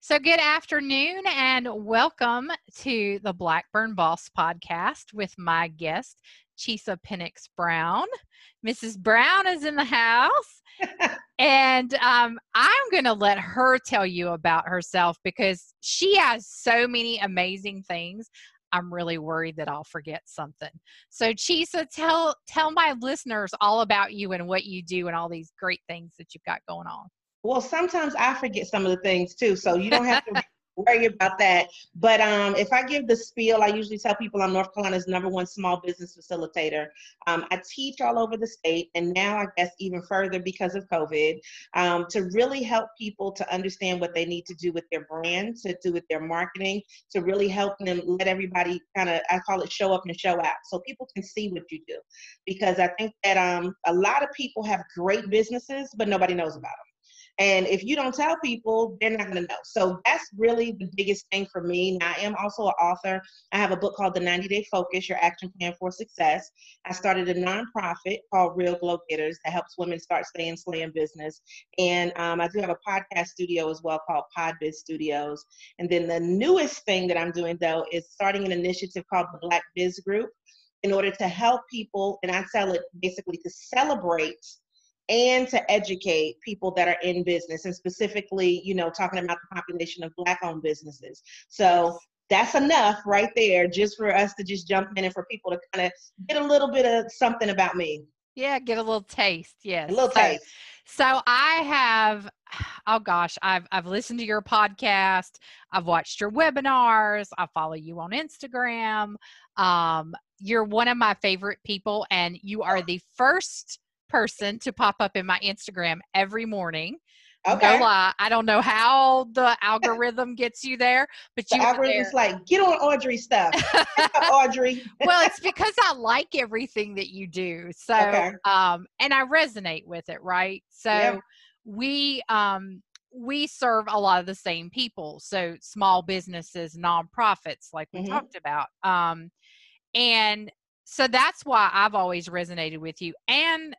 So, good afternoon and welcome to the Blackburn Boss podcast with my guest, Chisa Penix Brown. Mrs. Brown is in the house. and um, I'm going to let her tell you about herself because she has so many amazing things. I'm really worried that I'll forget something. So, Chisa, tell tell my listeners all about you and what you do and all these great things that you've got going on. Well, sometimes I forget some of the things too, so you don't have to worry about that. But um, if I give the spiel, I usually tell people I'm North Carolina's number one small business facilitator. Um, I teach all over the state, and now I guess even further because of COVID, um, to really help people to understand what they need to do with their brand, to do with their marketing, to really help them let everybody kind of, I call it show up and show out, so people can see what you do. Because I think that um, a lot of people have great businesses, but nobody knows about them. And if you don't tell people, they're not going to know. So that's really the biggest thing for me. Now, I am also an author. I have a book called The 90 Day Focus Your Action Plan for Success. I started a nonprofit called Real Glow Getters that helps women start, stay, and slay in business. And um, I do have a podcast studio as well called Podbiz Studios. And then the newest thing that I'm doing, though, is starting an initiative called the Black Biz Group in order to help people, and I sell it basically to celebrate and to educate people that are in business and specifically you know talking about the population of black owned businesses. So that's enough right there just for us to just jump in and for people to kind of get a little bit of something about me. Yeah get a little taste yes. A little taste. so, so i have oh gosh i've i've listened to your podcast i've watched your webinars i follow you on instagram. Um, you're one of my favorite people and you are the first person to pop up in my Instagram every morning. Okay. No lie. I don't know how the algorithm gets you there, but the you algorithm's like, get on Audrey stuff. Audrey. well, it's because I like everything that you do. So okay. um and I resonate with it, right? So Yep. we um we serve a lot of the same people. So small businesses, nonprofits, like we Mhm. talked about. Um and so that's why I've always resonated with you and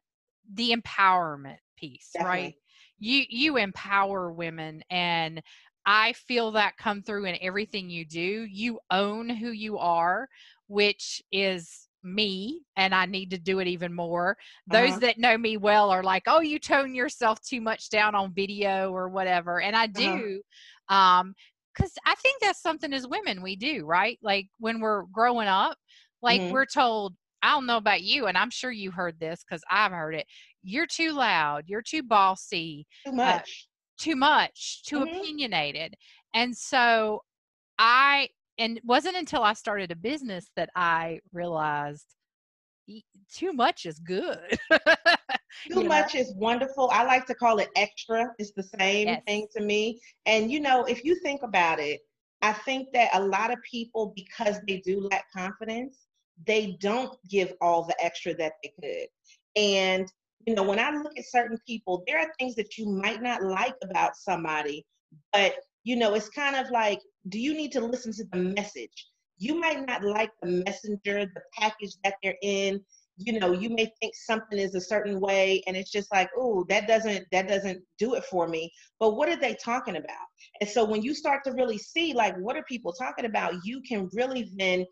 the empowerment piece, right? You you empower women and I feel that come through in everything you do. You own who you are, which is me, and I need to do it even more. Those Uh-huh. that know me well are like, "Oh, you tone yourself too much down on video or whatever," and I Uh-huh. do, um, because I think that's something as women we do, right? Like when we're growing up, like Mhm. we're told, I don't know about you, and I'm sure you heard this because I've heard it. You're too loud. You're too bossy. Too much. Too much. Too Mhm. opinionated. And so I, and wasn't until I started a business that I realized too much is good. Too You know? much is wonderful. I like to call it extra. It's the same Yes. thing to me. And you know, if you think about it, I think that a lot of people, because they do lack confidence, they don't give all the extra that they could. And you know, when I look at certain people, there are things that you might not like about somebody, but you know, it's kind of like, do you need to listen to the message? You might not like the messenger, the package that they're in, you know you may think something is a certain way and it's just like oh that doesn't that doesn't do it for me but what are they talking about and so when you start to really see like what are people talking about you can really then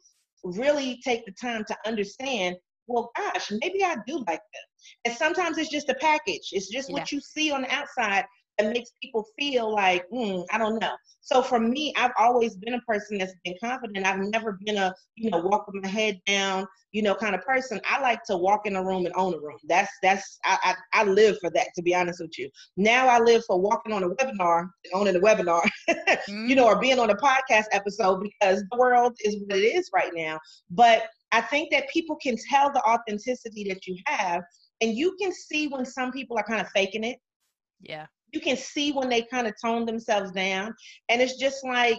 really take the time to understand well gosh maybe i do like them. And sometimes it's just a package. It's just what you see on the outside that makes people feel like mm, i don't know so for me i've always been a person that's been confident i've never been a you know walk with my head down you know, kind of person. I like to walk in a room and own a room. That's that's I, I I live for that. To be honest with you, now I live for walking on a webinar, owning a webinar, you know, or being on a podcast episode because the world is what it is right now. But I think that people can tell the authenticity that you have, and you can see when some people are kind of faking it. yeah. You can see when they kind of tone themselves down, and it's just like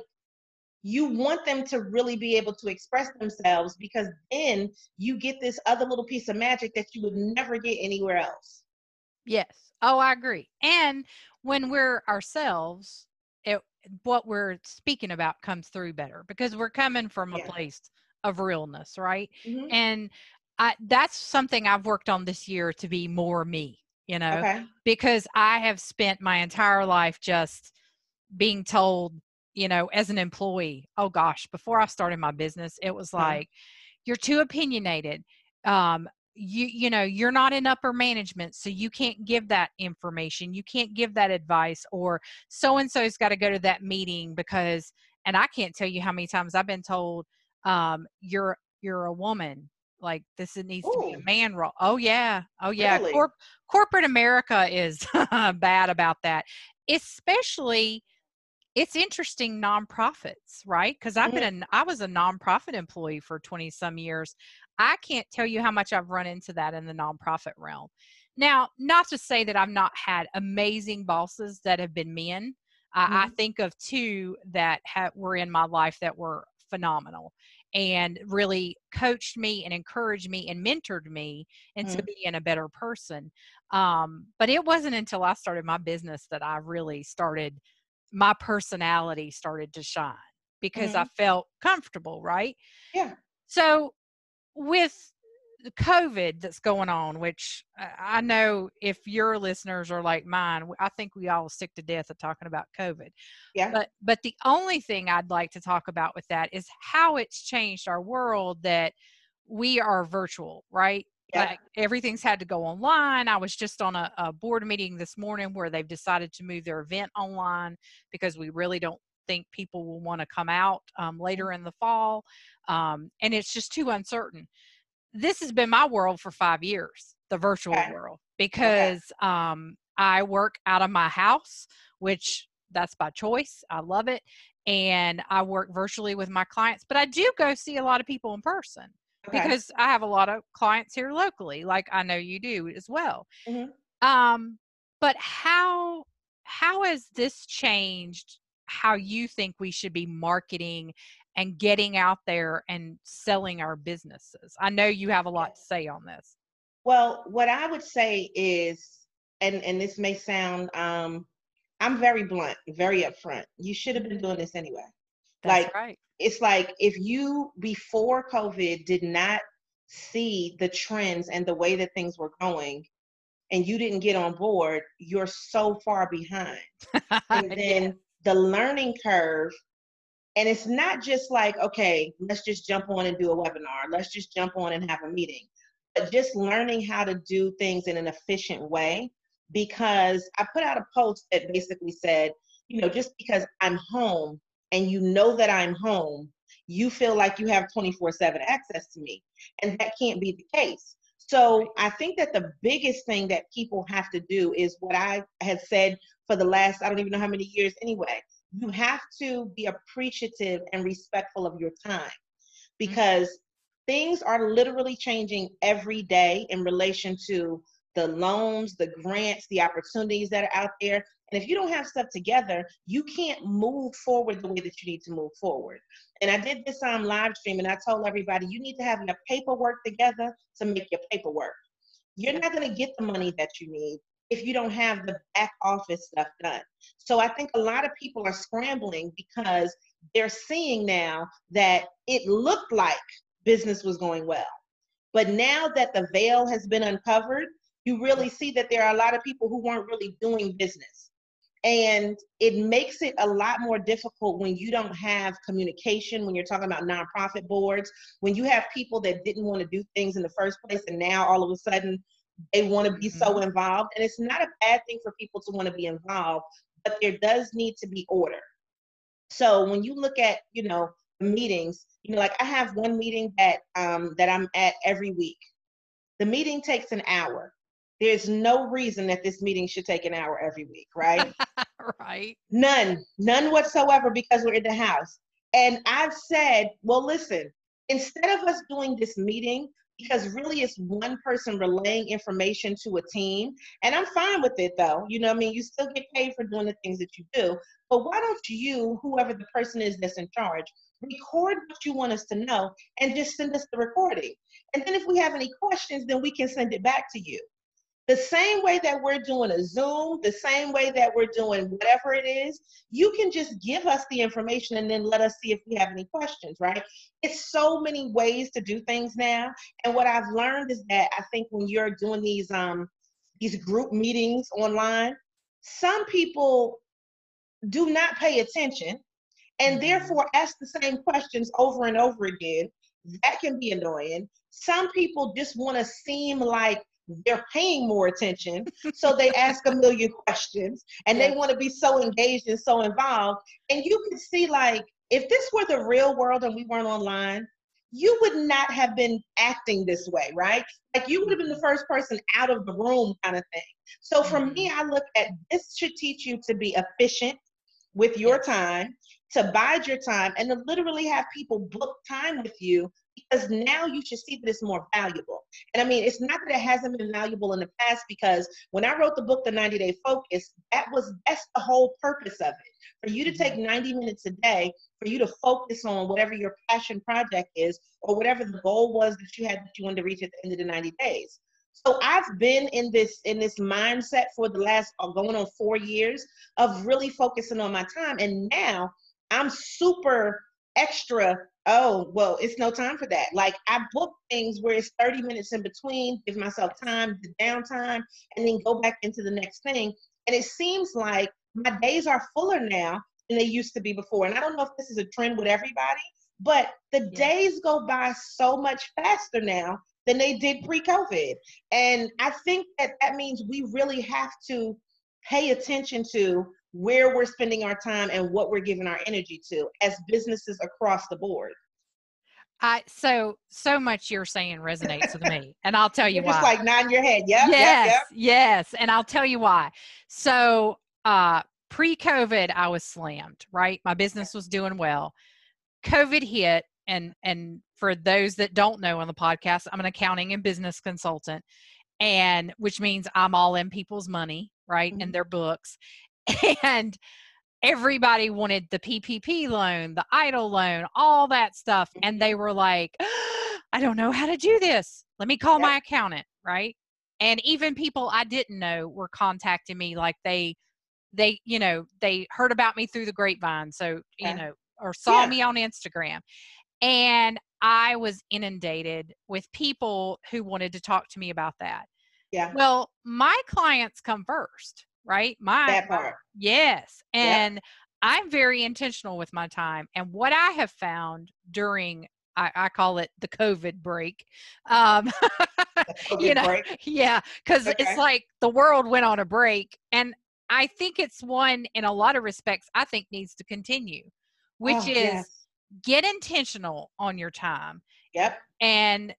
you want them to really be able to express themselves because then you get this other little piece of magic that you would never get anywhere else. Yes. Oh, I agree. And when we're ourselves, it what we're speaking about comes through better because we're coming from a Yeah. place of realness, right? Mhm. And I that's something I've worked on this year to be more me, you know, Okay. because I have spent my entire life just being told, you know, as an employee, oh gosh, before I started my business, it was like, you're too opinionated. Um, you you know you're not in upper management so you can't give that information you can't give that advice or so and so's got to go to that meeting because and i can't tell you how many times i've been told um, you're you're a woman like this it needs Ooh. to be a man role oh yeah oh yeah really? Corp- corporate america is bad about that especially it's interesting nonprofits right because i've mm-hmm. been a, i was a nonprofit employee for 20 some years i can't tell you how much i've run into that in the nonprofit realm now not to say that i've not had amazing bosses that have been men mm-hmm. I, I, think of two that ha- were in my life that were phenomenal and really coached me and encouraged me and mentored me into mm-hmm. being a better person. Um, but it wasn't until I started my business that I really started, my personality started to shine because mm-hmm. I felt comfortable, right? Yeah. So with the COVID that's going on, which I know if your listeners are like mine, I think we all sick to death of talking about COVID. Yeah. But but the only thing I'd like to talk about with that is how it's changed our world that we are virtual, right? Yeah. Like everything's had to go online. I was just on a, a board meeting this morning where they've decided to move their event online because we really don't think people will want to come out um, later in the fall. Um, and it's just too uncertain this has been my world for five years, the virtual okay. world, because okay. um, I work out of my house, which that's by choice. I love it. And I work virtually with my clients, but I do go see a lot of people in person okay. because I have a lot of clients here locally, like I know you do as well. Mm-hmm. Um, but how how has this changed how you think we should be marketing and getting out there and selling our businesses? I know you have a lot to say on this. Well, what I would say is, and and this may sound, um, I'm very blunt, very upfront. You should have been doing this anyway. That's like, right. It's like if you before COVID did not see the trends and the way that things were going, and you didn't get on board, you're so far behind. and then yeah. the learning curve and it's not just like, okay, let's just jump on and do a webinar. Let's just jump on and have a meeting. But just learning how to do things in an efficient way. Because I put out a post that basically said, you know, just because I'm home and you know that I'm home, you feel like you have 24 7 access to me. And that can't be the case. So I think that the biggest thing that people have to do is what I had said for the last, I don't even know how many years anyway you have to be appreciative and respectful of your time mm-hmm. because mm-hmm. things are literally changing every day in relation to the loans, the grants, the opportunities that are out there. And if you don't have stuff together, you can't move forward the way that you need to move forward. And I did this on live stream and I told everybody you need to have your paperwork together to make your paperwork. You're not going to get the money that you need if you don't have the back office stuff done. So I think a lot of people are scrambling because they're seeing now that it looked like business was going well. But now that the veil has been uncovered, you really see that there are a lot of people who weren't really doing business. And it makes it a lot more difficult when you don't have communication, when you're talking about nonprofit boards, when you have people that didn't want to do things in the first place, and now all of a sudden they want to be mm-hmm. so involved. And it's not a bad thing for people to want to be involved, but there does need to be order. So when you look at, you know, meetings, you know, like I have one meeting that um, that I'm at every week. The meeting takes an hour. There's no reason that this meeting should take an hour every week, right? right. None, none whatsoever because we're in the house. And I've said, well, listen, instead of us doing this meeting, because really it's one person relaying information to a team. And I'm fine with it though. You know, I mean, you still get paid for doing the things that you do. But why don't you, whoever the person is that's in charge, record what you want us to know and just send us the recording. And then if we have any questions, then we can send it back to you the same way that we're doing a Zoom, the same way that we're doing whatever it is, you can just give us the information and then let us see if we have any questions, right? It's so many ways to do things now. And what I've learned is that I think when you're doing these um these group meetings online, some people do not pay attention and Mhm. therefore ask the same questions over and over again. That can be annoying. Some people just want to seem like they're paying more attention, so they ask a million questions and they want to be so engaged and so involved. And you can see, like, if this were the real world and we weren't online, you would not have been acting this way, right? Like, you would have been the mm-hmm. first person out of the room, kind of thing. So, for me, mm-hmm. I look at this should teach you to be efficient with your time, to bide your time, and to literally have people book time with you because now you should see that it's more valuable. And I mean, it's not that it hasn't been valuable in the past because when I wrote the book, The 90 Day Focus, that was that's the whole purpose of it. For you to take 90 minutes a day, for you to focus on whatever your passion project is, or whatever the goal was that you had that you wanted to reach at the end of the 90 days. So I've been in this in this mindset for the last uh, going on four years of really focusing on my time, and now I'm super extra. Oh well, it's no time for that. Like I book things where it's 30 minutes in between, give myself time, the downtime, and then go back into the next thing. And it seems like my days are fuller now than they used to be before. And I don't know if this is a trend with everybody, but the Yeah. days go by so much faster now than they did pre-COVID. And I think that that means we really have to pay attention to where we're spending our time and what we're giving our energy to as businesses across the board. I so so much you're saying resonates with me, and I'll tell you You're why. just like nodding your head. Yep, yes, yep, yep. yes, and I'll tell you why. So, uh, pre-COVID, I was slammed. Right, my business was doing well. COVID hit, and and for those that don't know on the podcast, I'm an accounting and business consultant, and which means I'm all in people's money, right, in Mhm. their books, and everybody wanted the PPP loan, the EIDL loan, all that stuff. And they mm-hmm. were like, I don't know how to do this. Let me call my accountant, right? And even people I didn't know were contacting me like they they, you know, they heard about me through the grapevine. So, you know, or saw Yeah. me on Instagram. And I was inundated with people who wanted to talk to me about that. Yeah, Well, my clients come first, right? My that part. Yes. Yep. And I'm very intentional with my time. And what I have found during, I, I call it the COVID break. Um, COVID you know, break. yeah, because Okay. it's like the world went on a break. And I think it's one, in a lot of respects, I think needs to continue, which Oh, is yes. get intentional on your time Yep. and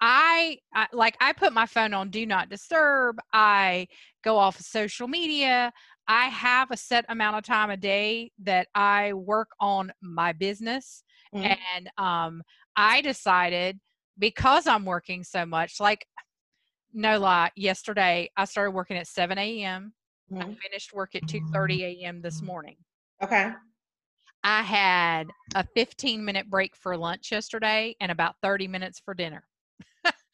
I, I like I put my phone on do not disturb. I go off of social media. I have a set amount of time a day that I work on my business Mhm. and um I decided because I'm working so much like no lie yesterday I started working at 7 a.m. I Mhm. finished work at 2:30 a.m. this morning. Okay. I had a 15 minute break for lunch yesterday and about 30 minutes for dinner.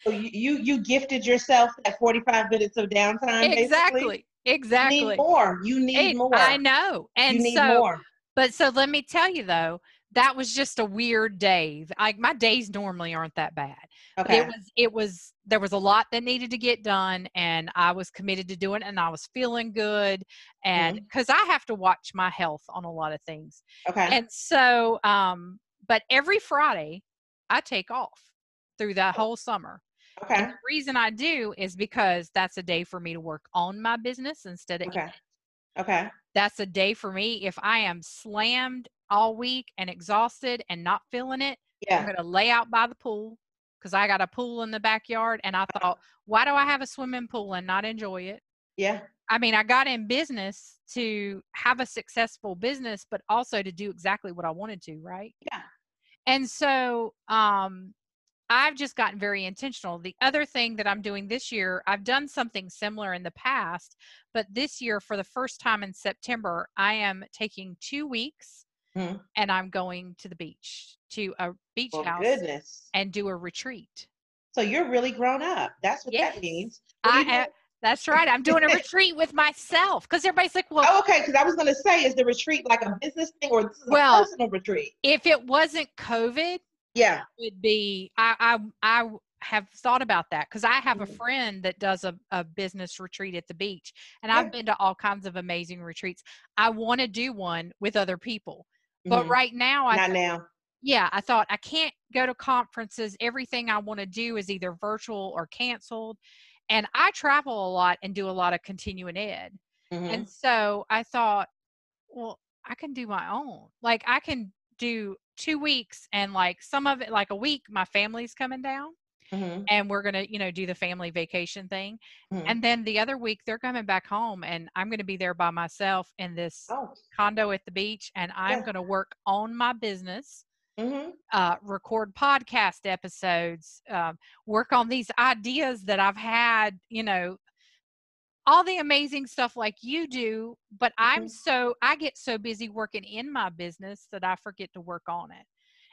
So you, you you gifted yourself that 45 minutes of downtime. basically? exactly You exactly need more. You need It- more. i know and so more. but so let me tell you though that was just a weird day like my days normally aren't that bad Okay. it was it was there was a lot that needed to get done and i was committed to doing it and i was feeling good and Mm-hmm. because i have to watch my health on a lot of things okay. and so um but every friday i take off through that whole summer okay. and the reason I do is because that's a day for me to work on my business instead of Okay. Okay. That's a day for me. If I am slammed all week and exhausted and not feeling it, yeah. I'm going to lay out by the pool because I got a pool in the backyard. And I thought, why do I have a swimming pool and not enjoy it? Yeah. I mean, I got in business to have a successful business, but also to do exactly what I wanted to, right? Yeah. And so um, I've just gotten very intentional. The other thing that I'm doing this year, I've done something similar in the past, but this year, for the first time in September, I am taking two weeks Mhm. and I'm going to the beach, to a beach Well, house, goodness. and do a retreat. So you're really grown up. That's what Yes. that means. What I, doing? that's right. I'm doing a retreat with myself because everybody's like, well, Oh, okay, because I was going to say, is the retreat like a business thing or this is Well- a personal retreat? if it wasn't COVID, Yeah. would be I I I have thought about that because I have a Mhm. friend that does a, a business retreat at the beach, and Yeah. I've been to all kinds of amazing retreats. I want to do one with other people, but Mhm. right now, I Not now. yeah, I thought I can't go to conferences. Everything I want to do is either virtual or canceled, and I travel a lot and do a lot of continuing ed, Mhm. and so I thought, well, I can do my own. Like I can do two weeks, and like some of it, like a week, my family's coming down Mhm. and we're to you know do the family vacation thing Mhm. and then the other week they're coming back home and i'm to be there by myself in this Oh. condo at the beach and i'm Yeah. to work on my business Mhm. uh, record podcast episodes um, work on these ideas that i've had you know all the amazing stuff like you do but i'm Mhm. so i get so busy working in my business that i forget to work on it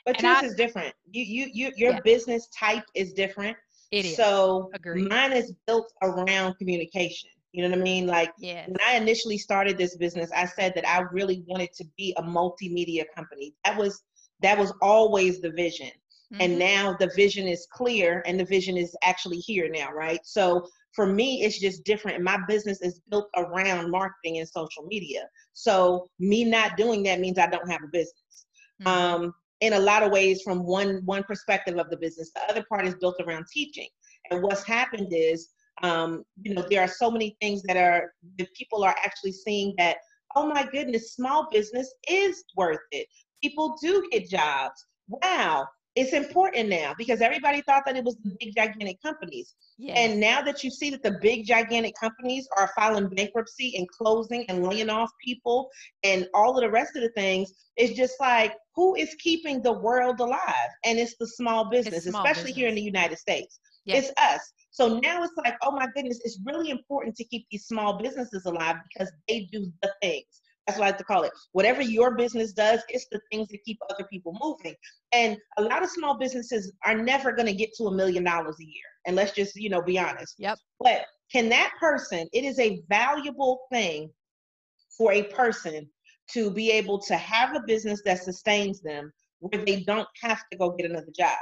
But And yours I- is different. You you you your Yeah. business type is different. it is So Agreed. mine is built around communication. You know what I mean? Like yes when I initially started this business, I said that I really wanted to be a multimedia company. That was that was always the vision. And Mhm. now the vision is clear and the vision is actually here now, right? So for me, it's just different. My business is built around marketing and social media. So me not doing that means I don't have a business Mhm. um, in a lot of ways from one one perspective of the business. The other part is built around teaching. And what's happened is, um, you know, there are so many things that are that people are actually seeing that. Oh my goodness, small business is worth it. People do get jobs. Wow, it's important now because everybody thought that it was the big gigantic companies. yes. And now that you see that the big gigantic companies are filing bankruptcy and closing and laying off people and all of the rest of the things, it's just like who is keeping the world alive? And it's the small business, small especially here in the United States. Yeah. It's us. So now it's like, oh my goodness, it's really important to keep these small businesses alive because they do the things. That's what I like to call it. Whatever your business does, it's the things that keep other people moving. And a lot of small businesses are never going to get to a million dollars a year. And let's just, you know, be honest. Yep. But can that person, it is a valuable thing for a person to be able to have a business that sustains them where they don't have to go get another job.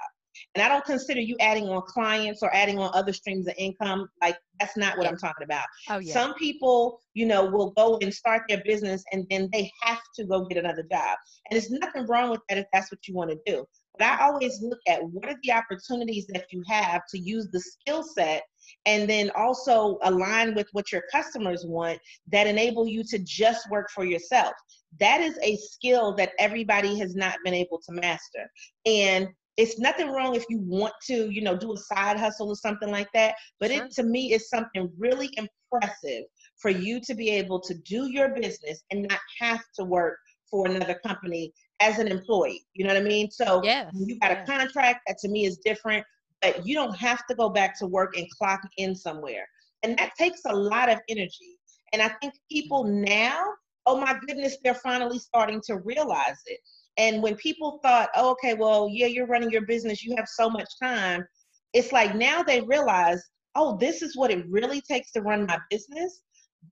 And I don't consider you adding on clients or adding on other streams of income. Like that's not what Yeah. I'm talking about. oh yeah Some people, you know, will go and start their business and then they have to go get another job. And there's nothing wrong with that if that's what you want to do. But I always look at what are the opportunities that you have to use the skill set and then also align with what your customers want that enable you to just work for yourself. That is a skill that everybody has not been able to master. And it's nothing wrong if you want to, you know, do a side hustle or something like that. But Sure. it to me is something really impressive for you to be able to do your business and not have to work for another company as an employee. You know what I mean? So yes you got yes. a contract, that to me is different, but you don't have to go back to work and clock in somewhere. And that takes a lot of energy. And I think people mm-hmm. now, oh my goodness, they're finally starting to realize it. And when people thought, oh, okay, well, yeah, you're running your business, you have so much time, it's like now they realize, oh, this is what it really takes to run my business.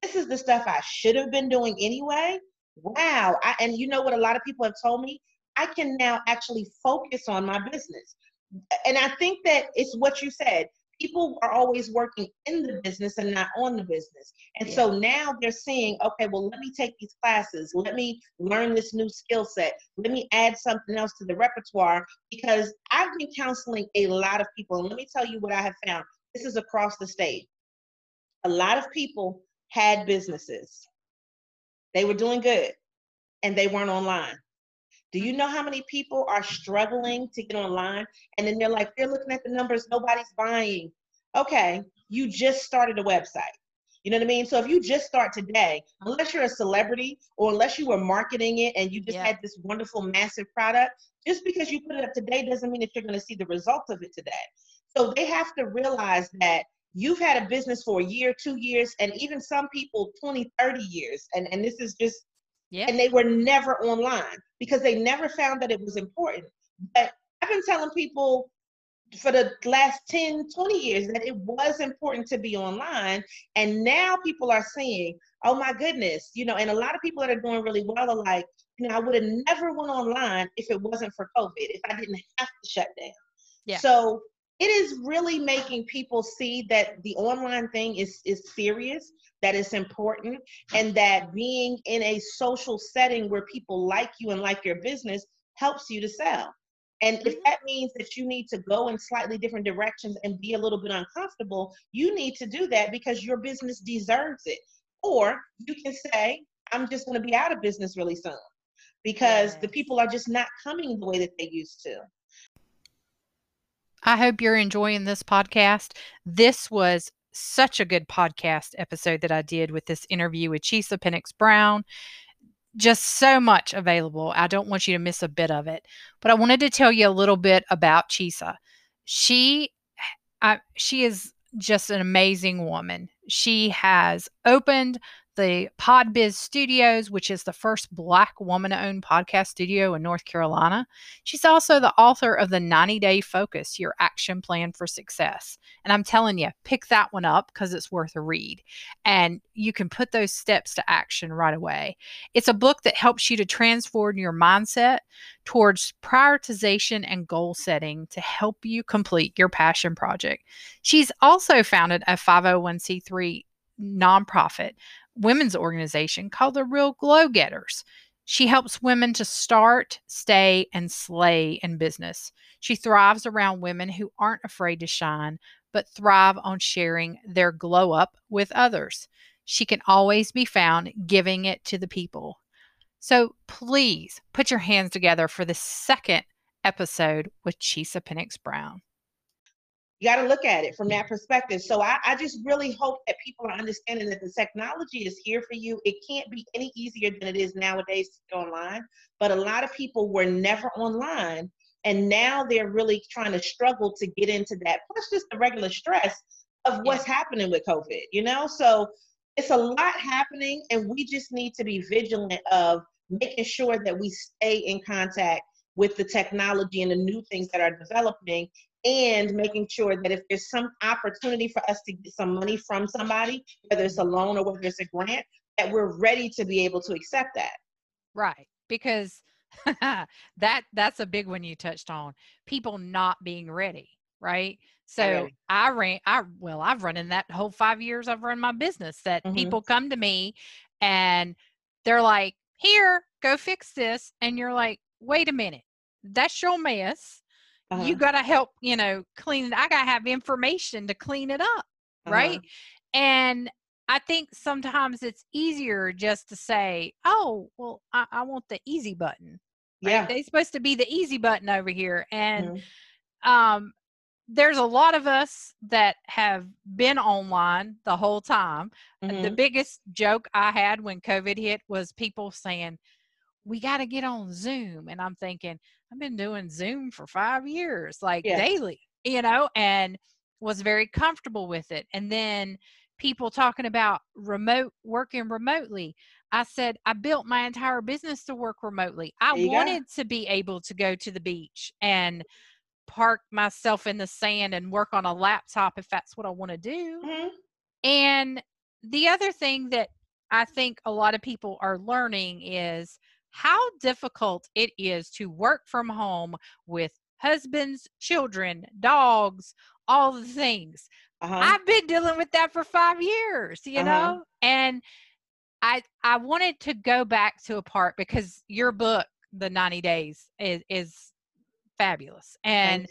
This is the stuff I should have been doing anyway. Wow. I, and you know what a lot of people have told me? I can now actually focus on my business. And I think that it's what you said. People are always working in the business and not on the business. And so now they're saying, okay, well, let me take these classes. Let me learn this new skill set. Let me add something else to the repertoire because I've been counseling a lot of people. And let me tell you what I have found. This is across the state. A lot of people had businesses, they were doing good, and they weren't online. Do you mm-hmm. know how many people are struggling to get online? And then they're like, they're looking at the numbers, nobody's buying. Okay, you just started a website. You know what I mean? So if you just start today, unless you're a celebrity or unless you were marketing it and you just Yeah. had this wonderful, massive product, just because you put it up today doesn't mean that you're going to see the results of it today. So they have to realize that you've had a business for a year, two years, and even some people 20, 30 years. And, and this is just yeah and they were never online because they never found that it was important. But I've been telling people for the last 10, 20 years that it was important to be online. And now people are saying, oh my goodness, you know, and a lot of people that are doing really well are like, you know, I would have never went online if it wasn't for COVID, if I didn't have to shut down. Yeah. So it is really making people see that the online thing is is serious that it's important and that being in a social setting where people like you and like your business helps you to sell and if mm-hmm. that means that you need to go in slightly different directions and be a little bit uncomfortable you need to do that because your business deserves it or you can say i'm just going to be out of business really soon because yes. the people are just not coming the way that they used to I hope you're enjoying this podcast. This was such a good podcast episode that I did with this interview with Chisa Penix Brown. Just so much available. I don't want you to miss a bit of it. But I wanted to tell you a little bit about Chisa. She I, she is just an amazing woman. She has opened the Podbiz Studios, which is the first Black woman owned podcast studio in North Carolina. She's also the author of the 90 Day Focus Your Action Plan for Success. And I'm telling you, pick that one up because it's worth a read. And you can put those steps to action right away. It's a book that helps you to transform your mindset towards prioritization and goal setting to help you complete your passion project. She's also founded a 501c3 nonprofit women's organization called the Real Glow Getters. She helps women to start, stay, and slay in business. She thrives around women who aren't afraid to shine, but thrive on sharing their glow up with others. She can always be found giving it to the people. So please put your hands together for the second episode with Chisa Penix Brown you got to look at it from that perspective. So I, I, just really hope that people are understanding that the technology is here for you. It can't be any easier than it is nowadays to go online. But a lot of people were never online, and now they're really trying to struggle to get into that. Plus, just the regular stress of what's happening with COVID. You know, so it's a lot happening, and we just need to be vigilant of making sure that we stay in contact with the technology and the new things that are developing and making sure that if there's some opportunity for us to get some money from somebody, whether it's a loan or whether it's a grant, that we're ready to be able to accept that. Right. Because that that's a big one you touched on. People not being ready, right? So I ran I well, I've run in that whole 5 years I've run my business that mm-hmm. people come to me and they're like, "Here, go fix this." And you're like, "Wait a minute. That's your mess uh-huh. you got to help you know clean it i got to have information to clean it up uh-huh. right and i think sometimes it's easier just to say oh well i, I want the easy button right? yeah they're supposed to be the easy button over here and mm-hmm. um there's a lot of us that have been online the whole time. Mm-hmm. The biggest joke I had when COVID hit was people saying, We got to get on Zoom. And I'm thinking, I've been doing Zoom for five years, like yeah. daily, you know, and was very comfortable with it. And then people talking about remote working remotely. I said, I built my entire business to work remotely. I wanted go. to be able to go to the beach and park myself in the sand and work on a laptop if that's what I want to do. Mm-hmm. And the other thing that I think a lot of people are learning is how difficult it is to work from home with husbands, children, dogs, all the things. Uh-huh. I've been dealing with that for five years, you uh-huh. know, and I I wanted to go back to a part because your book, The 90 Days, is is fabulous. And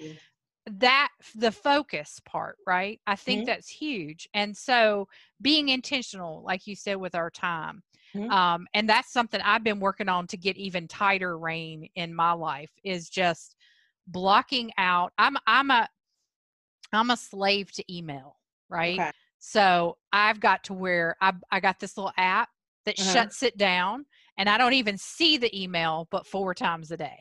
that the focus part, right? I think mm-hmm. that's huge. And so being intentional, like you said, with our time, Mm-hmm. Um, and that's something I've been working on to get even tighter rein in my life is just blocking out. I'm I'm a I'm a slave to email, right? Okay. So I've got to where I I got this little app that uh-huh. shuts it down and I don't even see the email but four times a day.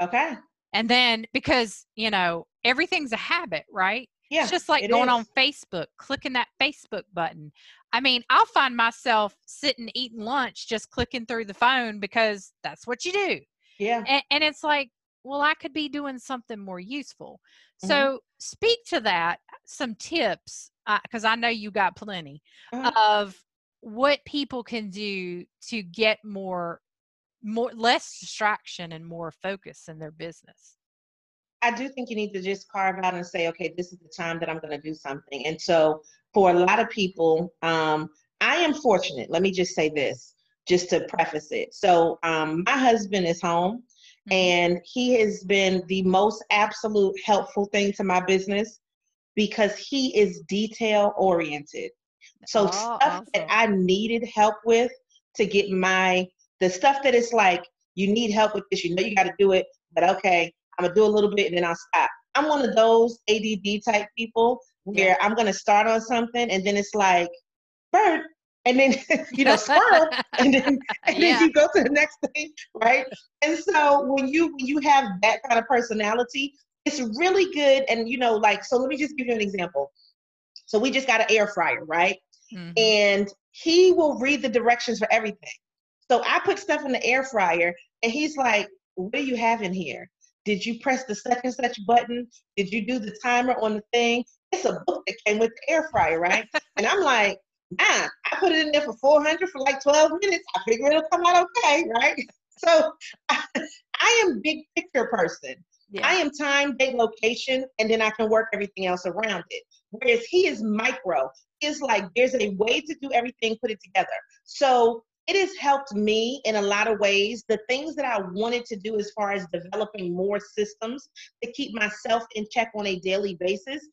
Okay. And then because, you know, everything's a habit, right? Yeah, it's just like going is. on Facebook, clicking that Facebook button. I mean, I'll find myself sitting eating lunch just clicking through the phone because that's what you do. Yeah. And, and it's like, well, I could be doing something more useful. Mm-hmm. So, speak to that, some tips, because uh, I know you got plenty mm-hmm. of what people can do to get more more less distraction and more focus in their business I do think you need to just carve out and say, okay, this is the time that I'm going to do something. And so for a lot of people, um, I am fortunate. Let me just say this, just to preface it. So um, my husband is home, mm-hmm. and he has been the most absolute helpful thing to my business because he is detail oriented. So oh, stuff awesome. that I needed help with to get my the stuff that it's like you need help with this, you know you got to do it, but okay, I'm gonna do a little bit and then I'll stop. I'm one of those ADD type people where yeah. I'm gonna start on something and then it's like, bird, and then you know squirrel, and then and yeah. then you go to the next thing, right? And so when you when you have that kind of personality, it's really good. And you know, like so, let me just give you an example. So we just got an air fryer, right? Mm-hmm. And he will read the directions for everything. So I put stuff in the air fryer, and he's like, "What do you have in here?" Did you press the such and such button? Did you do the timer on the thing? It's a book that came with the air fryer, right? and I'm like, nah, I put it in there for 400 for like 12 minutes. I figure it'll come out okay, right? So I, I am big picture person. Yeah. I am time, date, location, and then I can work everything else around it. Whereas he is micro. Is like there's a way to do everything, put it together. So it has helped me in a lot of ways. The things that I wanted to do as far as developing more systems to keep myself in check on a daily basis,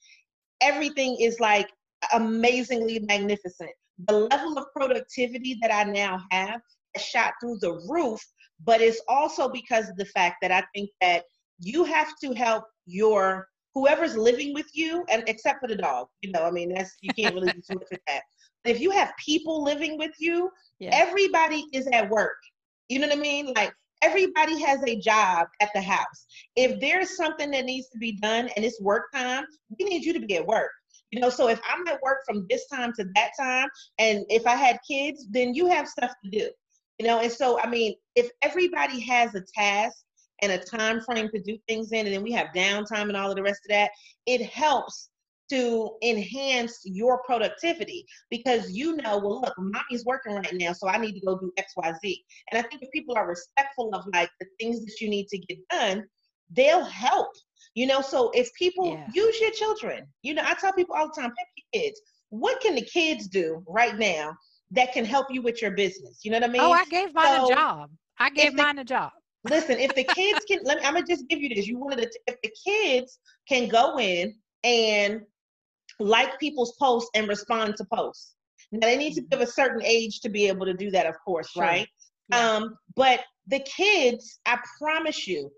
everything is like amazingly magnificent. The level of productivity that I now have shot through the roof, but it's also because of the fact that I think that you have to help your whoever's living with you, and except for the dog, you know, I mean, that's you can't really do too much with that if you have people living with you, yeah. everybody is at work. You know what I mean? Like everybody has a job at the house. If there's something that needs to be done and it's work time, we need you to be at work. You know, so if I'm at work from this time to that time, and if I had kids, then you have stuff to do. You know, and so I mean, if everybody has a task and a time frame to do things in, and then we have downtime and all of the rest of that, it helps to enhance your productivity because you know, well, look, mommy's working right now, so I need to go do X, Y, Z. And I think if people are respectful of like the things that you need to get done, they'll help. You know, so if people yeah. use your children, you know, I tell people all the time, pick your kids. What can the kids do right now that can help you with your business? You know what I mean? Oh, I gave mine so, a job. I gave mine a job. listen, if the kids can, let me, I'm gonna just give you this. You wanted to, if the kids can go in and like people's posts and respond to posts. Now they need to mm-hmm. give a certain age to be able to do that, of course, sure. right? Yeah. Um, but the kids, I promise you,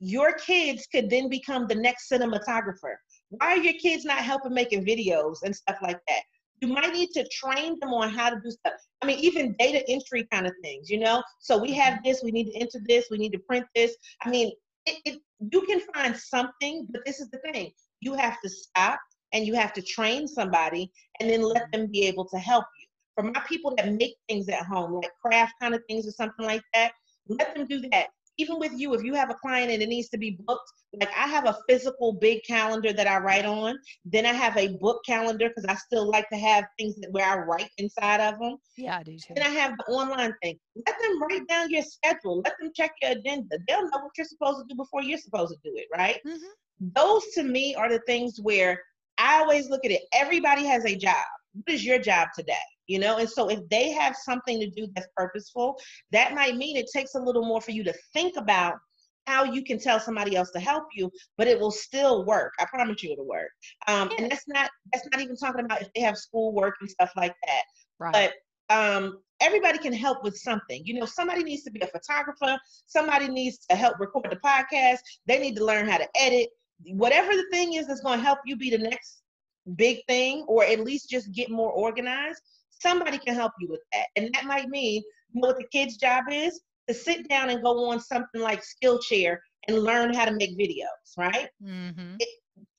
your kids could then become the next cinematographer. Why are your kids not helping making videos and stuff like that? You might need to train them on how to do stuff. I mean, even data entry kind of things, you know? So we have mm-hmm. this, we need to enter this, we need to print this. I mean, it, it, you can find something, but this is the thing. You have to stop and you have to train somebody and then let them be able to help you. For my people that make things at home, like craft kind of things or something like that, let them do that. Even with you, if you have a client and it needs to be booked, like I have a physical big calendar that I write on. Then I have a book calendar because I still like to have things that, where I write inside of them. Yeah, I do too. Then I have the online thing. Let them write down your schedule. Let them check your agenda. They'll know what you're supposed to do before you're supposed to do it, right? Mm-hmm. Those to me are the things where I always look at it. Everybody has a job. What is your job today? You know, and so if they have something to do that's purposeful, that might mean it takes a little more for you to think about how you can tell somebody else to help you, but it will still work. I promise you it'll work. Um, and that's not that's not even talking about if they have school work and stuff like that. Right. But um, everybody can help with something. You know, somebody needs to be a photographer. Somebody needs to help record the podcast. They need to learn how to edit whatever the thing is that's going to help you be the next big thing or at least just get more organized somebody can help you with that. And that might mean you know what the kid's job is? To sit down and go on something like skillshare and learn how to make videos right? Mm-hmm. it,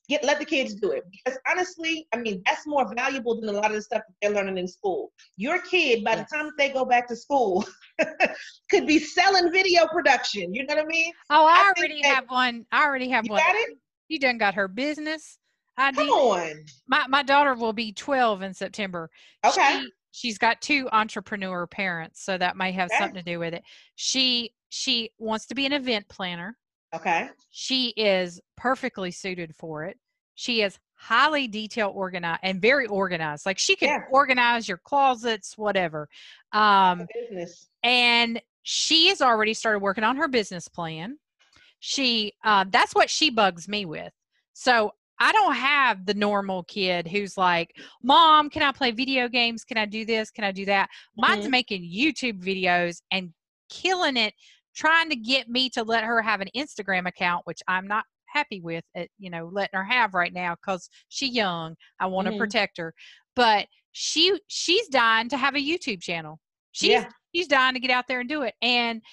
get let the kids do it. Because honestly i mean that's more valuable than a lot of the stuff that they're learning in school. Your kid by yes. the time they go back to school could be selling video production. You know what i mean? Oh i, I already have one. I already have one. got it? She done got her business idea. Come on. My my daughter will be 12 in September. Okay. She, she's got two entrepreneur parents, so that may have okay. something to do with it. She she wants to be an event planner. Okay. She is perfectly suited for it. She is highly detail organized and very organized. Like she can Yeah. organize your closets, whatever. Um, Business. and she has already started working on her business plan. She uh, that's what she bugs me with. So I don't have the normal kid who's like, "Mom, can I play video games? Can I do this? Can I do that?" Mine's Mhm. making YouTube videos and killing it, trying to get me to let her have an Instagram account, which I'm not happy with. It, you know, letting her have right now because she's young. I want to Mhm. protect her, but she she's dying to have a YouTube channel. She's Yeah. she's dying to get out there and do it. And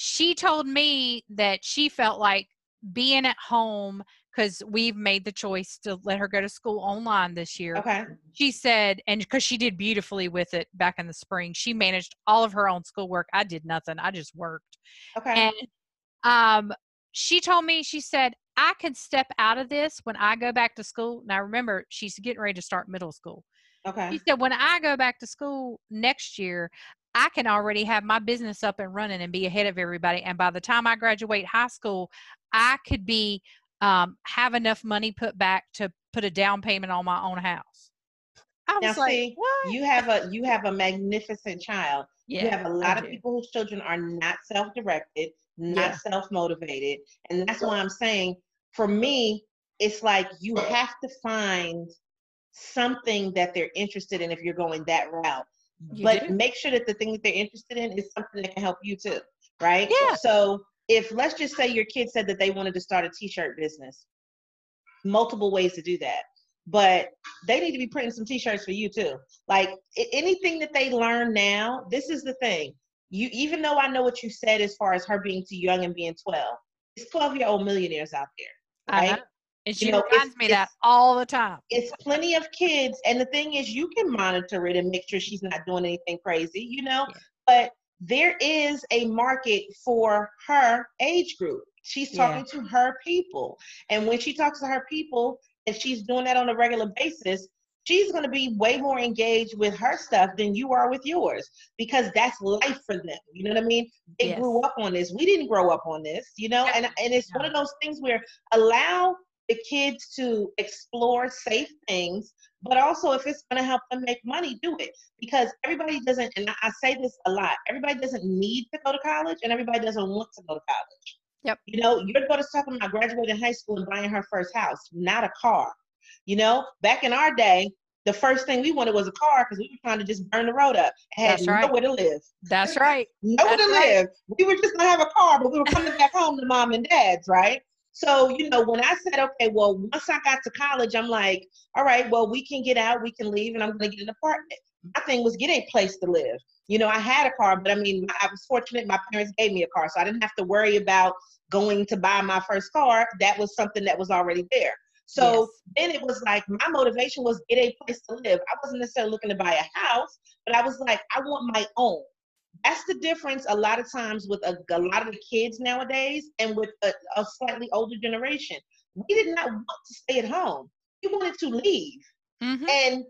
she told me that she felt like being at home because we've made the choice to let her go to school online this year. Okay. She said, and because she did beautifully with it back in the spring, she managed all of her own schoolwork. I did nothing. I just worked. Okay. And um, she told me, she said, I can step out of this when I go back to school. Now, remember, she's getting ready to start middle school. okay. She said, when I go back to school next year, I can already have my business up and running and be ahead of everybody. And by the time I graduate high school, I could be um, have enough money put back to put a down payment on my own house. I Now was like, see, what? You have a you have a magnificent child. yeah, you have a lot of do. people whose children are not self-directed, not Yeah. self-motivated, and that's why I'm saying for me, it's like you have to find something that they're interested in if you're going that route. You but do. make sure that the thing that they're interested in is something that can help you too, right? Yeah. So if let's just say your kid said that they wanted to start a t-shirt business, multiple ways to do that. But they need to be printing some t-shirts for you too. Like anything that they learn now, this is the thing. You even though I know what you said as far as her being too young and being 12, it's 12 year old millionaires out there. Right? know. And she You know, reminds me that all the time. it's plenty of kids and the thing is you can monitor it and make sure she's not doing anything crazy you know Yeah. but there is a market for her age group she's Yeah. talking to her people and when she talks to her people and she's doing that on a regular basis she's going to be way more engaged with her stuff than you are with yours because that's life for them you know what i mean they Yes. grew up on this we didn't grow up on this you know and and it's one of those things where allow the kids to explore safe things, but also if it's going to help them make money, do it. Because everybody doesn't, and I- say this a lot, everybody doesn't need to go to college and everybody doesn't want to go to college. Yep. You know, your daughter's talking about graduating high school and buying her first house, not a car. You know, back in our day, the first thing we wanted was a car because we were trying to just burn the road up. Had That's right. nowhere to live. That's right. Nowhere That's to right. live. We were just gonna have a car, but we were coming back home to mom and dad's, right? So, you know, when I said, okay, well, once I got to college, I'm like, all right, well, we can get out, we can leave, and I'm gonna get an apartment. My thing was get a place to live. You know, I had a car, but I mean, I was fortunate. My parents gave me a car, so I didn't have to worry about going to buy my first car. That was something that was already there. So Yes. then it was like my motivation was get a place to live. I wasn't necessarily looking to buy a house, but I was like, I want my own. That's the difference a lot of times with a, a lot of the kids nowadays and with a, a slightly older generation. We did not want to stay at home. We wanted to leave. Mhm. And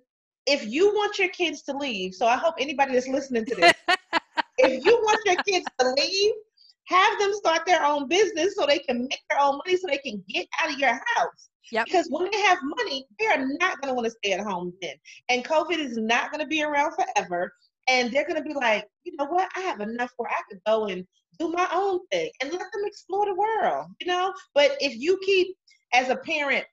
if you want your kids to leave, so I hope anybody that's listening to this, if you want your kids to leave, have them start their own business so they can make their own money so they can get out of your house. Yep. Because when they have money, they are not going to want to stay at home then. And COVID is not going to be around forever. And they're going to be like, you know what? I have enough where I could go and do my own thing and let them explore the world, you know? But if you keep, as a parent,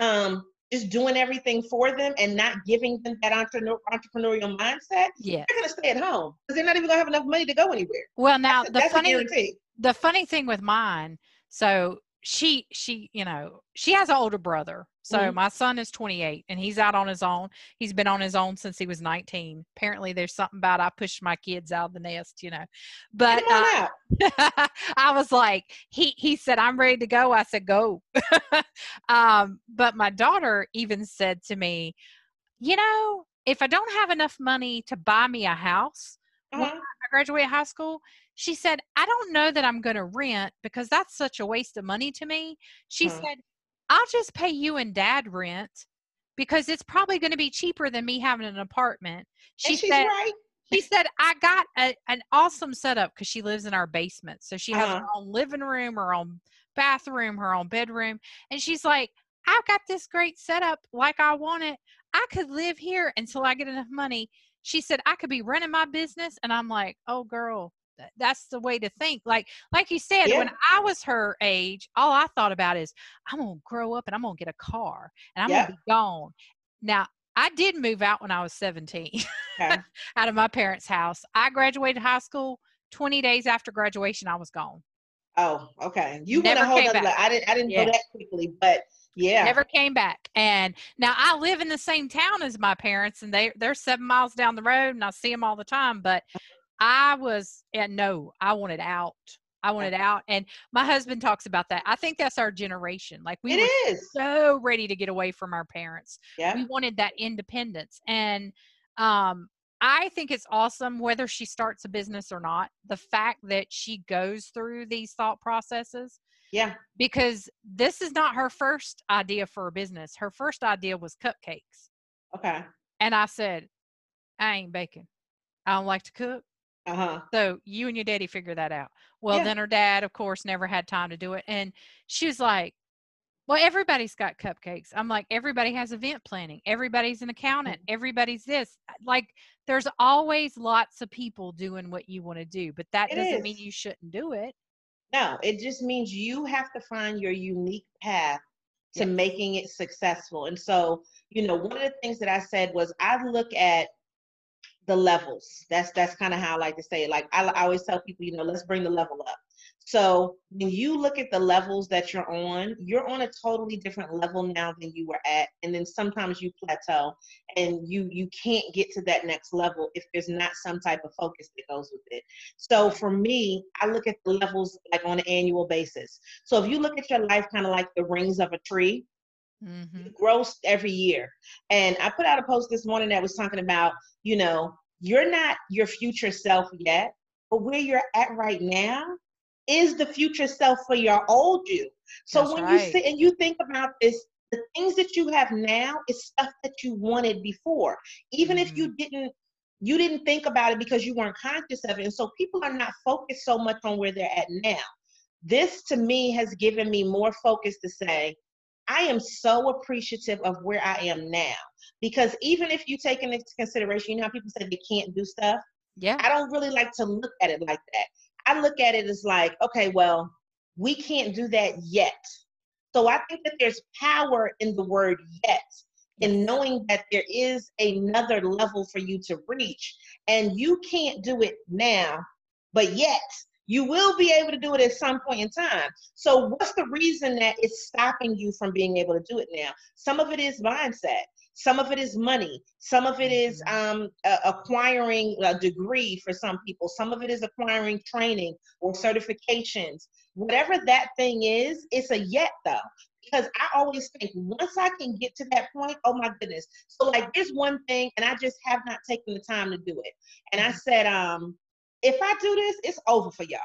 um, just doing everything for them and not giving them that entrepreneur, entrepreneurial mindset, Yes. they're going to stay at home because they're not even going to have enough money to go anywhere. Well, now That's, the that's funny the funny thing with mine, so she she you know she has an older brother. So Mhm. my son is 28 and he's out on his own. He's been on his own since he was 19. Apparently, there's something about I pushed my kids out of the nest, you know. But Get 'em on uh. I was like, he he said, I'm ready to go. I said, go. um, but my daughter even said to me, you know, if I don't have enough money to buy me a house when Uh-huh. I graduate high school, she said, I don't know that I'm going to rent because that's such a waste of money to me. She Huh. said, I'll just pay you and dad rent because it's probably going to be cheaper than me having an apartment. She said, right. she said I got a, an awesome setup because she lives in our basement, so she has Uh-huh. her own living room, her own bathroom, her own bedroom, and she's like, "I've got this great setup like I want it. I could live here until I get enough money." She said I could be running my business, and I'm like, "Oh, girl." Th- That's the way to think. Like, like you said, when I was her age, all I thought about is I'm gonna grow up and I'm gonna get a car and I'm Yep. gonna be gone. Now, I did move out when I was 17 Okay. out of my parents' house. I graduated high school. 20 days after graduation, I was gone. Oh, okay. You went Never a whole came other. back. le- I didn't. I didn't Yeah. go that quickly, but yeah. Never came back. And now I live in the same town as my parents, and they they're seven miles down the road, and I see them all the time. But I was, and no, I wanted out. I wanted out. And my husband talks about that. I think that's our generation. Like we It were is. so ready to get away from our parents. Yeah. we wanted that independence and um i think it's awesome whether she starts a business or not the fact that she goes through these thought processes Yeah. because this is not her first idea for a business her first idea was cupcakes Okay. and i said i ain't baking i don't like to cook Uh huh. so you and your daddy figure that out. Well, Yeah. then her dad, of course, never had time to do it. And she was like, Well, everybody's got cupcakes. I'm like, everybody has event planning. Everybody's an accountant. Mm-hmm. Everybody's this. Like, there's always lots of people doing what you want to do, but that It doesn't mean you shouldn't do it. No, it just means you have to find your unique path to Yes. making it successful. And so, you know, one of the things that I said was I look at the levels. That's that's kind of how I like to say it. Like I, I always tell people, you know, let's bring the level up. So when you look at the levels that you're on, you're on a totally different level now than you were at, and then sometimes you plateau and you you can't get to that next level if there's not some type of focus that goes with it. So for me, I look at the levels like on an annual basis. So if you look at your life kind of like the rings of a tree, Mm-hmm. it grows every year. And I put out a post this morning that was talking about, you know, you're not your future self yet, but where you're at right now is the future self for your old you. So That's when right. you sit and you think about this, the things that you have now is stuff that you wanted before. Even if you didn't you didn't think about it because you weren't conscious of it. And so people are not focused so much on where they're at now. This to me has given me more focus to say, I am so appreciative of where I am now. Because even if you take into consideration, you know how people say they can't do stuff? Yeah. I don't really like to look at it like that. I look at it as like, okay, well, we can't do that yet. So I think that there's power in the word yet, in knowing that there is another level for you to reach. And you can't do it now, but yet you will be able to do it at some point in time. So, what's the reason that it's stopping you from being able to do it now? Some of it is mindset. Some of it is money. Some of it is um, uh, acquiring a degree for some people. Some of it is acquiring training or certifications. Whatever that thing is, it's a yet though. Because I always think once I can get to that point, oh my goodness. So like there's one thing, and I just have not taken the time to do it. And I said, um, if I do this, it's over for y'all.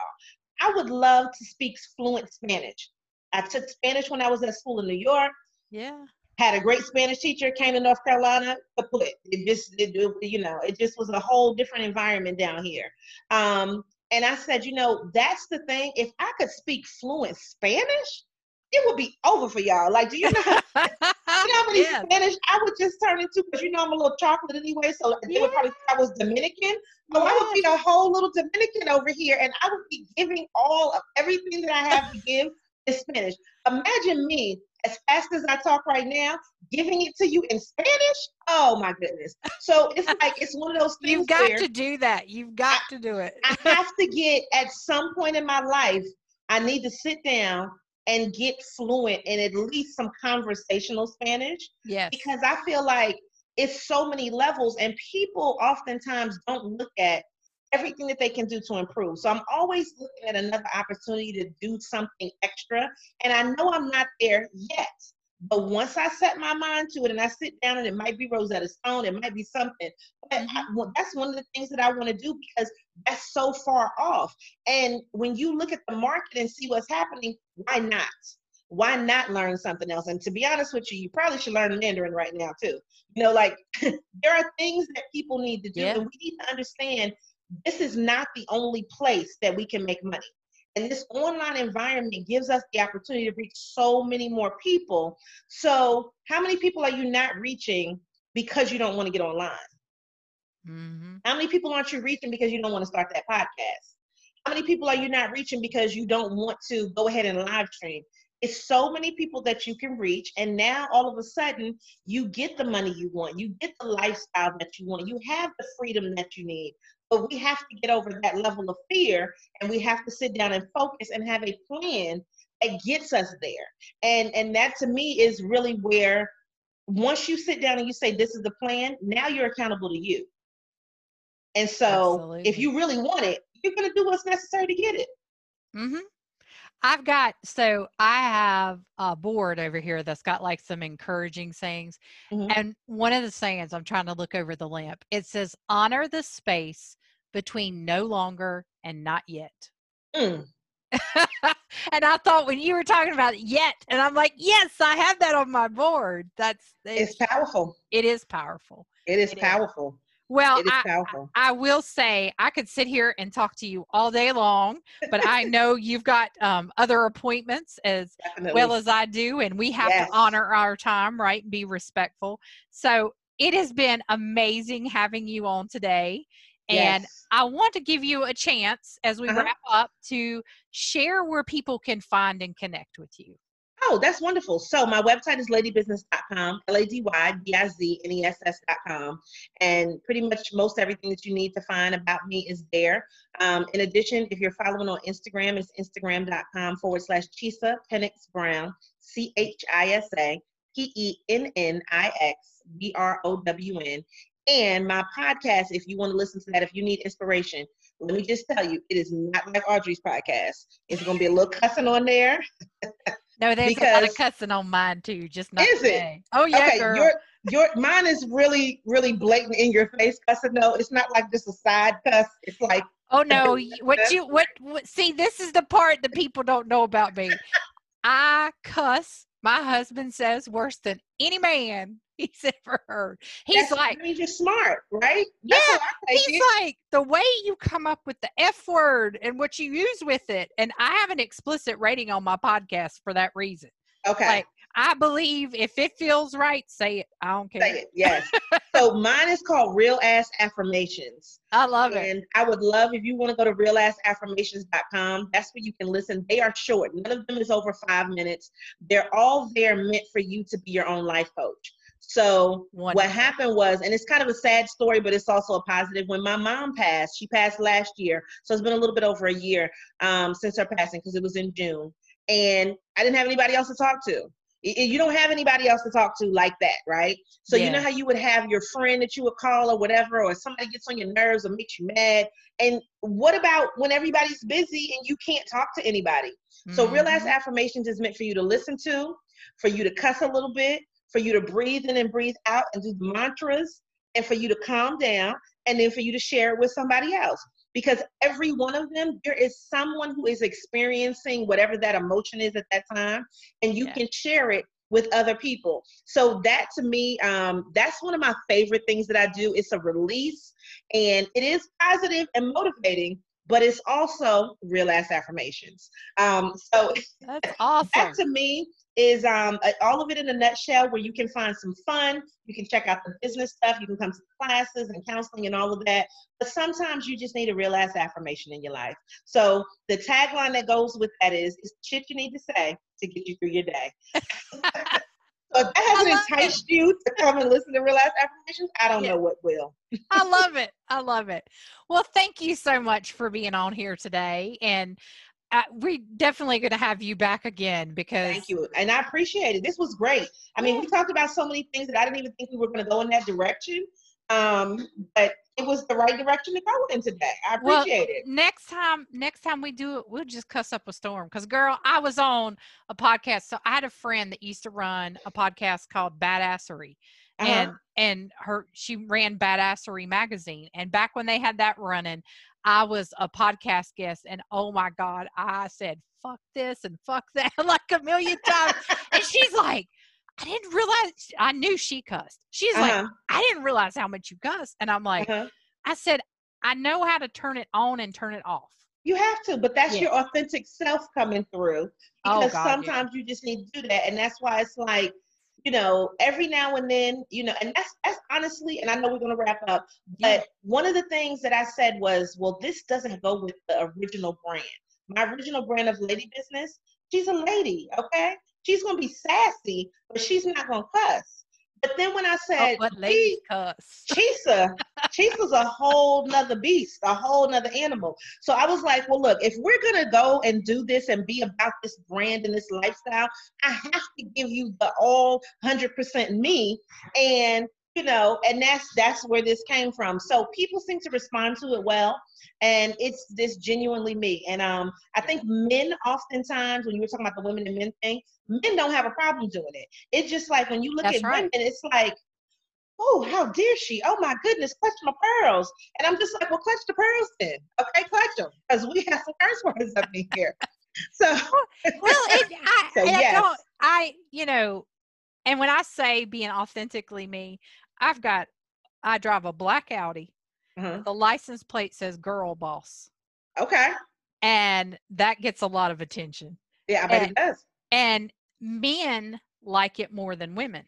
I would love to speak fluent Spanish. I took Spanish when I was at school in New York Yeah. had a great Spanish teacher, came to North Carolina, kaput. It just, it, you know, it just was a whole different environment down here. Um, and I said, you know, that's the thing. If I could speak fluent Spanish, it would be over for y'all. Like, do you know, how- you know how many Yes. Spanish I would just turn into? Because you know I'm a little chocolate anyway, so they would probably think I was Dominican. So I would be a whole little Dominican over here, and I would be giving all of everything that I have to give in Spanish. Imagine me, as fast as I talk right now, giving it to you in Spanish. Oh my goodness! So it's like it's one of those things You've got to do that. You've got to do it. I have to get at some point in my life. I need to sit down and get fluent in at least some conversational Spanish yes. because I feel like it's so many levels, and people oftentimes don't look at everything that they can do to improve. So I'm always looking at another opportunity to do something extra, and I know I'm not there yet. But once I set my mind to it and I sit down and it might be Rosetta Stone, it might be something. But I, mm-hmm. well, that's one of the things that I want to do because that's so far off. And when you look at the market and see what's happening, why not? why not learn something else? And to be honest with you, you probably should learn Mandarin right now too. You know, like there are things that people need to do, yeah. and we need to understand this is not the only place that we can make money. And this online environment gives us the opportunity to reach so many more people. So, how many people are you not reaching because you don't want to get online? Mm-hmm. How many people aren't you reaching because you don't want to start that podcast? How many people are you not reaching because you don't want to go ahead and live stream? It's so many people that you can reach. And now all of a sudden, you get the money you want, you get the lifestyle that you want, you have the freedom that you need. But we have to get over that level of fear and we have to sit down and focus and have a plan that gets us there. And and that to me is really where once you sit down and you say this is the plan, now you're accountable to you. And so Absolutely. if you really want it, you're going to do what's necessary to get it. Mhm. I've got so I have a board over here that's got like some encouraging sayings. Mm-hmm. And one of the sayings I'm trying to look over the lamp, it says honor the space between no longer and not yet. Mm. and I thought when you were talking about yet, and I'm like, yes, I have that on my board. That's it's, it's powerful. It is powerful. It is it powerful. Is. Well, I, I, will say I could sit here and talk to you all day long, but I know you've got um, other appointments as Definitely. well as I do, and we have yes. to honor our time, right? And be respectful. So it has been amazing having you on today. And yes. I want to give you a chance as we uh-huh. wrap up to share where people can find and connect with you. Oh, that's wonderful. So my website is ladybizness.com, L-A-D-Y-B-I-Z-N-E-S-S.com. And pretty much most everything that you need to find about me is there. Um, in addition, if you're following on Instagram, it's instagram.com forward slash Chisa Pennix Brown, C-H-I-S-A, P-E-N-N-I-X, B-R-O-W-N. And my podcast, if you want to listen to that, if you need inspiration, let me just tell you, it is not like Audrey's podcast. It's going to be a little cussing on there. No, there's because, a lot of cussing on mine too. Just not is today. it? Oh yeah, okay, girl. Your your mine is really really blatant in your face cussing. No, it's not like just a side cuss. It's like oh no, what you what, what see this is the part that people don't know about me. I cuss. My husband says worse than any man he's ever heard. He's That's, like, he's just smart, right? yeah. He's it. like the way you come up with the F word and what you use with it. And I have an explicit rating on my podcast for that reason. Okay. Like, I believe if it feels right, say it. I don't care. Say it, yes. so mine is called Real Ass Affirmations. I love and it. And I would love if you want to go to realassaffirmations.com. That's where you can listen. They are short. None of them is over five minutes. They're all there meant for you to be your own life coach. So Wonderful. what happened was, and it's kind of a sad story, but it's also a positive. When my mom passed, she passed last year, so it's been a little bit over a year um, since her passing because it was in June, and I didn't have anybody else to talk to. You don't have anybody else to talk to like that, right? So yeah. you know how you would have your friend that you would call or whatever, or somebody gets on your nerves or makes you mad. And what about when everybody's busy and you can't talk to anybody? Mm-hmm. So real ass affirmations is meant for you to listen to, for you to cuss a little bit, for you to breathe in and breathe out and do the mantras, and for you to calm down, and then for you to share it with somebody else. Because every one of them, there is someone who is experiencing whatever that emotion is at that time, and you yeah. can share it with other people. So that to me, um, that's one of my favorite things that I do. It's a release, and it is positive and motivating, but it's also real ass affirmations. Um, so that's awesome. that to me is um, all of it in a nutshell where you can find some fun. You can check out the business stuff. You can come to classes and counseling and all of that. But sometimes you just need a real ass affirmation in your life. So the tagline that goes with that is, "It's shit you need to say to get you through your day." So if that hasn't enticed it. you to come and listen to real ass affirmations, I don't yeah. know what will. I love it. I love it. Well, thank you so much for being on here today. And uh, we definitely going to have you back again because thank you and i appreciate it. This was great. I mean we talked about so many things that i didn't even think we were going to go in that direction um but it was the right direction to go in today. I appreciate well, it. next time next time we do it we'll just cuss up a storm because girl i was on a podcast so i had a friend that used to run a podcast called badassery Uh-huh. and and her she ran badassery magazine and back when they had that running i was a podcast guest and oh my god i said fuck this and fuck that like a million times and she's like i didn't realize i knew she cussed she's like Uh-huh. i didn't realize how much you cuss and i'm like Uh-huh. i said i know how to turn it on and turn it off You have to, but that's Yeah. your authentic self coming through. Oh, Because God, yeah. sometimes you just need to do that. And that's why it's like, you know, every now and then, you know, and that's that's honestly, and I know we're gonna wrap up, but one of the things that I said was, well, this doesn't go with the original brand. My original brand of lady business, she's a lady, okay? She's gonna be sassy, but she's not gonna cuss. But then when I oh, said, "Gee, ladies cuss Chisa, Chisa's a whole nother beast, a whole nother animal. So I was like, well, look, if we're gonna go and do this and be about this brand and this lifestyle, I have to give you the all hundred percent me. And you know, and that's that's where this came from. So people seem to respond to it well, and it's this genuinely me. And um, I think men oftentimes, when you were talking about the women and men thing, men don't have a problem doing it. It's just like when you look That's at right. women, it's like oh, how dare she? Oh my goodness, clutch my pearls. And I'm just like, well, clutch the pearls then. Okay, clutch them. Because we have some curse words up in here. So, well it, I, So, and I don't i you know and when i say being authentically me i've got i drive a black audi uh-huh. the license plate says girl boss okay. and that gets a lot of attention Yeah, I bet And- it does. and men like it more than women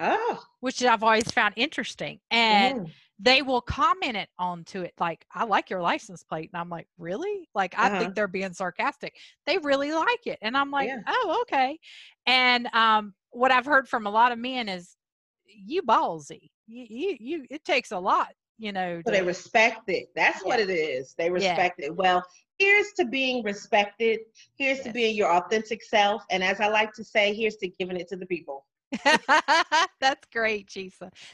Oh. which i've always found interesting and mhm. they will comment it onto it like i like your license plate and i'm like really like i Uh-huh. think they're being sarcastic they really like it and i'm like Yeah. oh okay and um what i've heard from a lot of men is you ballsy you you, you it takes a lot you know So they respect it. That's what it is. They respect it. Well, here's to being respected. Here's to being your authentic self. And as I like to say, here's to giving it to the people. that's great chisa